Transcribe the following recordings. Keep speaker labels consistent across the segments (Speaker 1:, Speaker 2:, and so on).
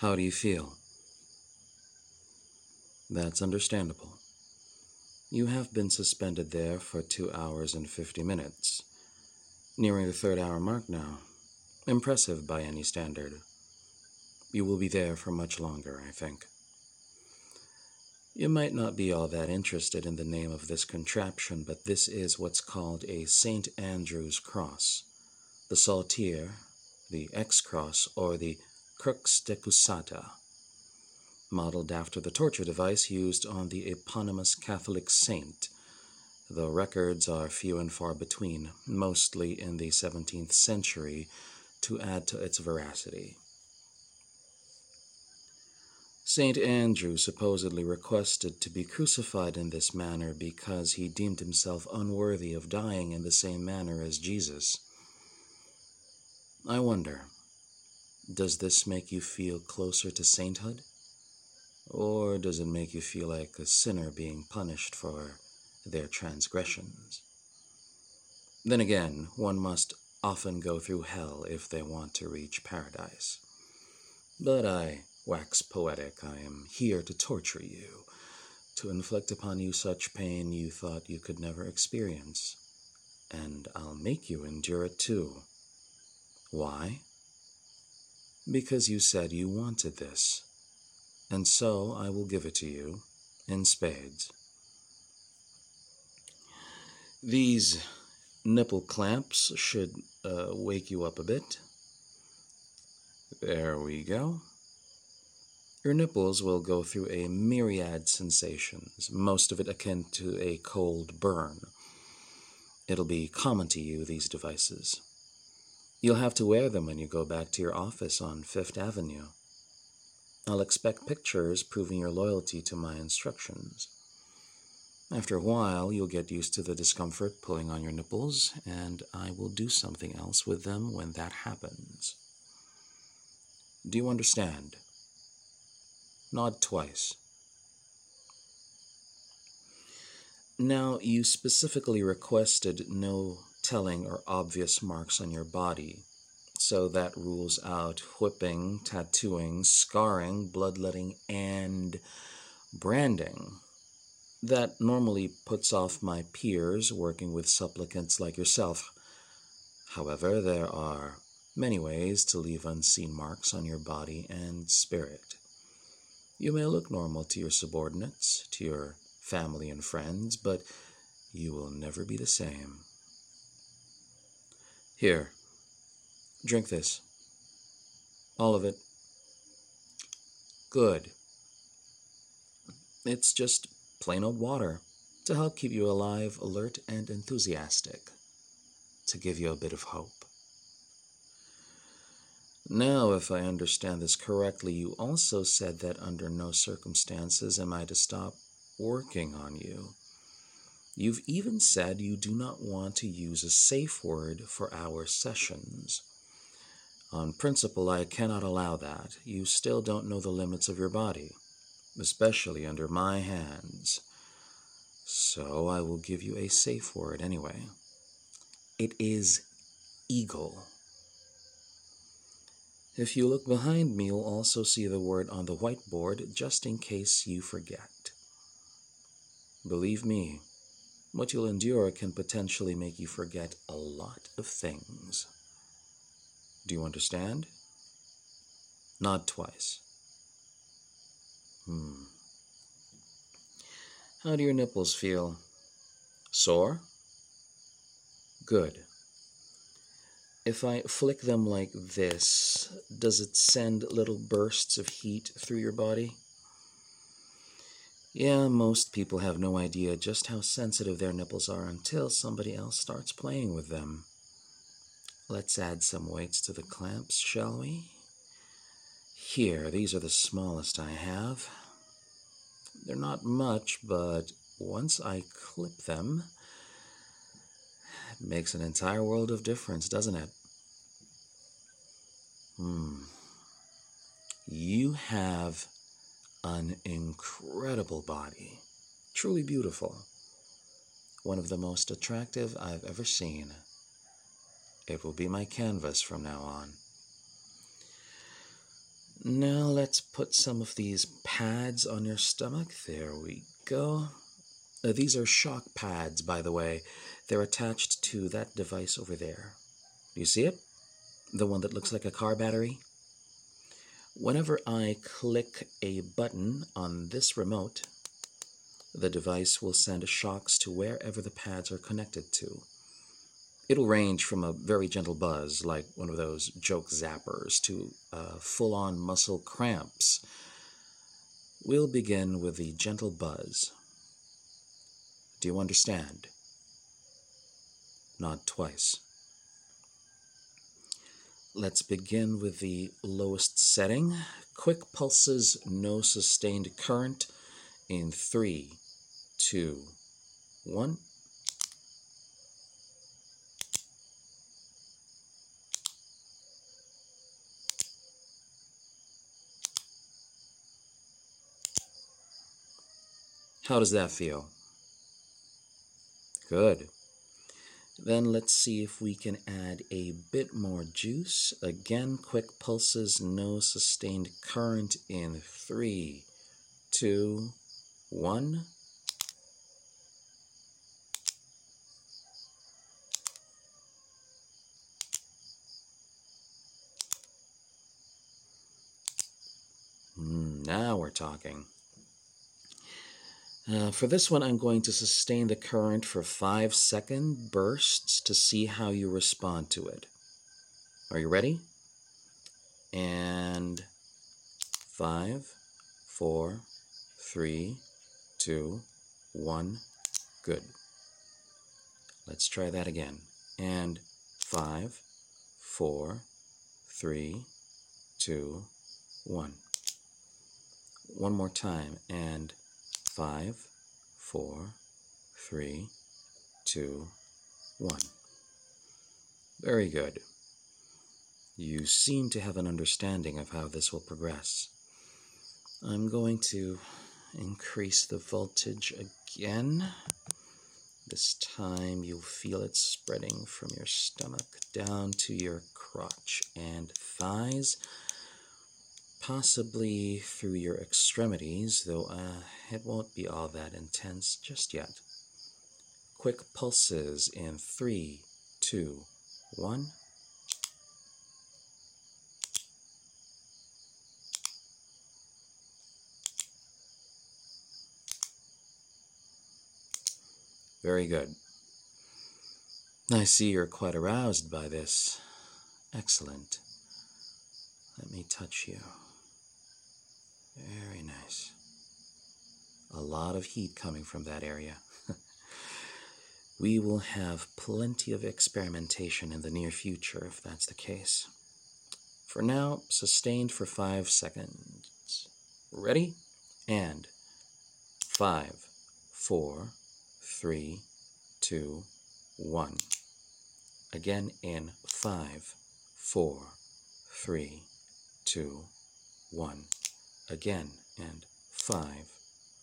Speaker 1: How do you feel? That's understandable. You have been suspended there for two hours and fifty minutes. Nearing the third hour mark now. Impressive by any standard. You will be there for much longer, I think. You might not be all that interested in the name of this contraption, but this is what's called a St. Andrew's cross, the saltire, the X cross, or the crux decussata, modeled after the torture device used on the eponymous Catholic saint, though records are few and far between, mostly in the 17th century, to add to its veracity. St. Andrew supposedly requested to be crucified in this manner because he deemed himself unworthy of dying in the same manner as Jesus. I wonder, does this make you feel closer to sainthood? Or does it make you feel like a sinner being punished for their transgressions? Then again, one must often go through hell if they want to reach paradise. But I wax poetic. I am here to torture you, to inflict upon you such pain you thought you could never experience. And I'll make you endure it too. Why? Because you said you wanted this, and so I will give it to you in spades. These nipple clamps should uh, wake you up a bit. There we go. Your nipples will go through a myriad sensations, most of it akin to a cold burn. It'll be common to you, these devices. You'll have to wear them when you go back to your office on Fifth Avenue. I'll expect pictures proving your loyalty to my instructions. After a while, you'll get used to the discomfort pulling on your nipples, and I will do something else with them when that happens. Do you understand? Nod twice. Now, you specifically requested no telling or obvious marks on your body, so that rules out whipping, tattooing, scarring, bloodletting, and branding that normally puts off my peers working with supplicants like yourself. However, there are many ways to leave unseen marks on your body and spirit. You may look normal to your subordinates, to your family and friends, but you will never be the same. Here, drink this. All of it. Good. It's just plain old water to help keep you alive, alert, and enthusiastic, to give you a bit of hope. Now, if I understand this correctly, you also said that under no circumstances am I to stop working on you. You've even said you do not want to use a safe word for our sessions. On principle, I cannot allow that. You still don't know the limits of your body especially under my hands. So I will give you a safe word anyway. It is eagle. If you look behind me, you'll also see the word on the whiteboard just in case you forget. Believe me, what you'll endure can potentially make you forget a lot of things. Do you understand? Nod twice. Hmm. How do your nipples feel? Sore? Good. If I flick them like this, does it send little bursts of heat through your body? Yeah, most people have no idea just how sensitive their nipples are until somebody else starts playing with them. Let's add some weights to the clamps, shall we? Here, these are the smallest I have. They're not much, but once I clip them, it makes an entire world of difference, doesn't it? Hmm. You have an incredible body, truly beautiful, one of the most attractive I've ever seen. It will be my canvas from now on. Now let's put some of these pads on your stomach. There we go. Uh, these are shock pads, by the way. They're attached to that device over there. You see it? The one that looks like a car battery? Whenever I click a button on this remote, the device will send shocks to wherever the pads are connected to. It'll range from a very gentle buzz, like one of those joke zappers, to uh, full on muscle cramps. We'll begin with the gentle buzz. Do you understand? Nod twice. Let's begin with the lowest setting. Quick pulses, no sustained current in three, two, one. How does that feel? Good. Then let's see if we can add a bit more juice. Again, quick pulses, no sustained current in three, two, one. Hmm, now we're talking. Uh, for this one, I'm going to sustain the current for five second bursts to see how you respond to it. Are you ready? And five, four, three, two, one. Good. Let's try that again. And five, four, three, two, one. One more time. And five, four, three, two, one. Very good. You seem to have an understanding of how this will progress. I'm going to increase the voltage again. This time you'll feel it spreading from your stomach down to your crotch and thighs possibly through your extremities, though uh, it won't be all that intense just yet. Quick pulses in three, two, one. Very good. I see you're quite aroused by this. Excellent. Let me touch you. Very nice. A lot of heat coming from that area. we will have plenty of experimentation in the near future if that's the case. For now, sustained for five seconds. Ready? And five, four, three, two, one. Again in five, four, three, two, one again and five,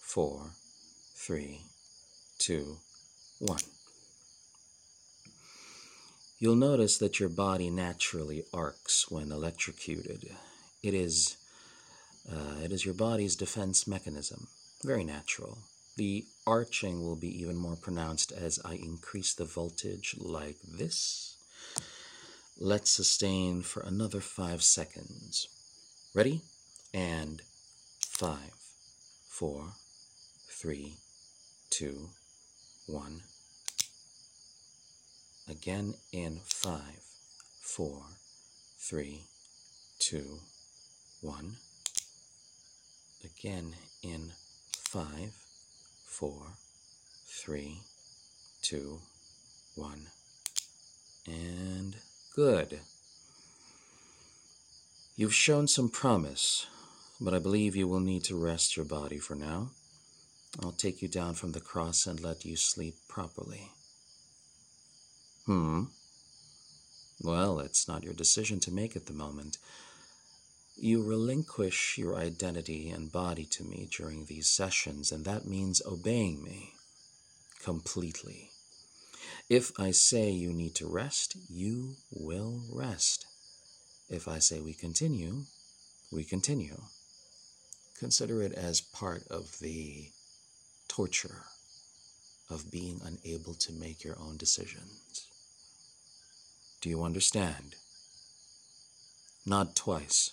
Speaker 1: four, three, two, one. You'll notice that your body naturally arcs when electrocuted. It is, uh, it is your body's defense mechanism. Very natural. The arching will be even more pronounced as I increase the voltage like this. Let's sustain for another five seconds. Ready? And five, four, three, two, one. Again in five, four, three, two, one. Again in five, four, three, two, one. And good. You've shown some promise but I believe you will need to rest your body for now. I'll take you down from the cross and let you sleep properly. Hmm. Well, it's not your decision to make at the moment. You relinquish your identity and body to me during these sessions, and that means obeying me completely. If I say you need to rest, you will rest. If I say we continue, we continue. Consider it as part of the torture of being unable to make your own decisions. Do you understand? Nod twice.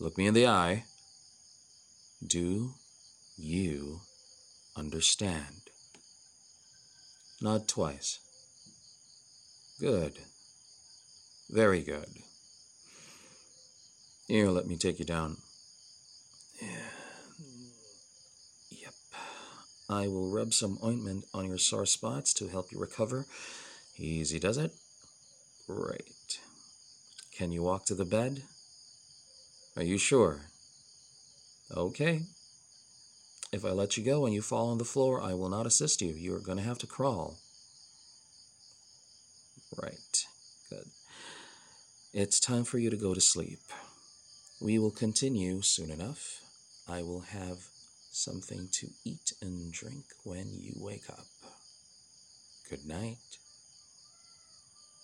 Speaker 1: Look me in the eye. Do you understand? Nod twice. Good. Very good. Here, let me take you down. I will rub some ointment on your sore spots to help you recover. Easy does it. Great. Can you walk to the bed? Are you sure? Okay. If I let you go and you fall on the floor, I will not assist you. You are going to have to crawl. Right. Good. It's time for you to go to sleep. We will continue soon enough. I will have something to eat and drink when you wake up. Good night.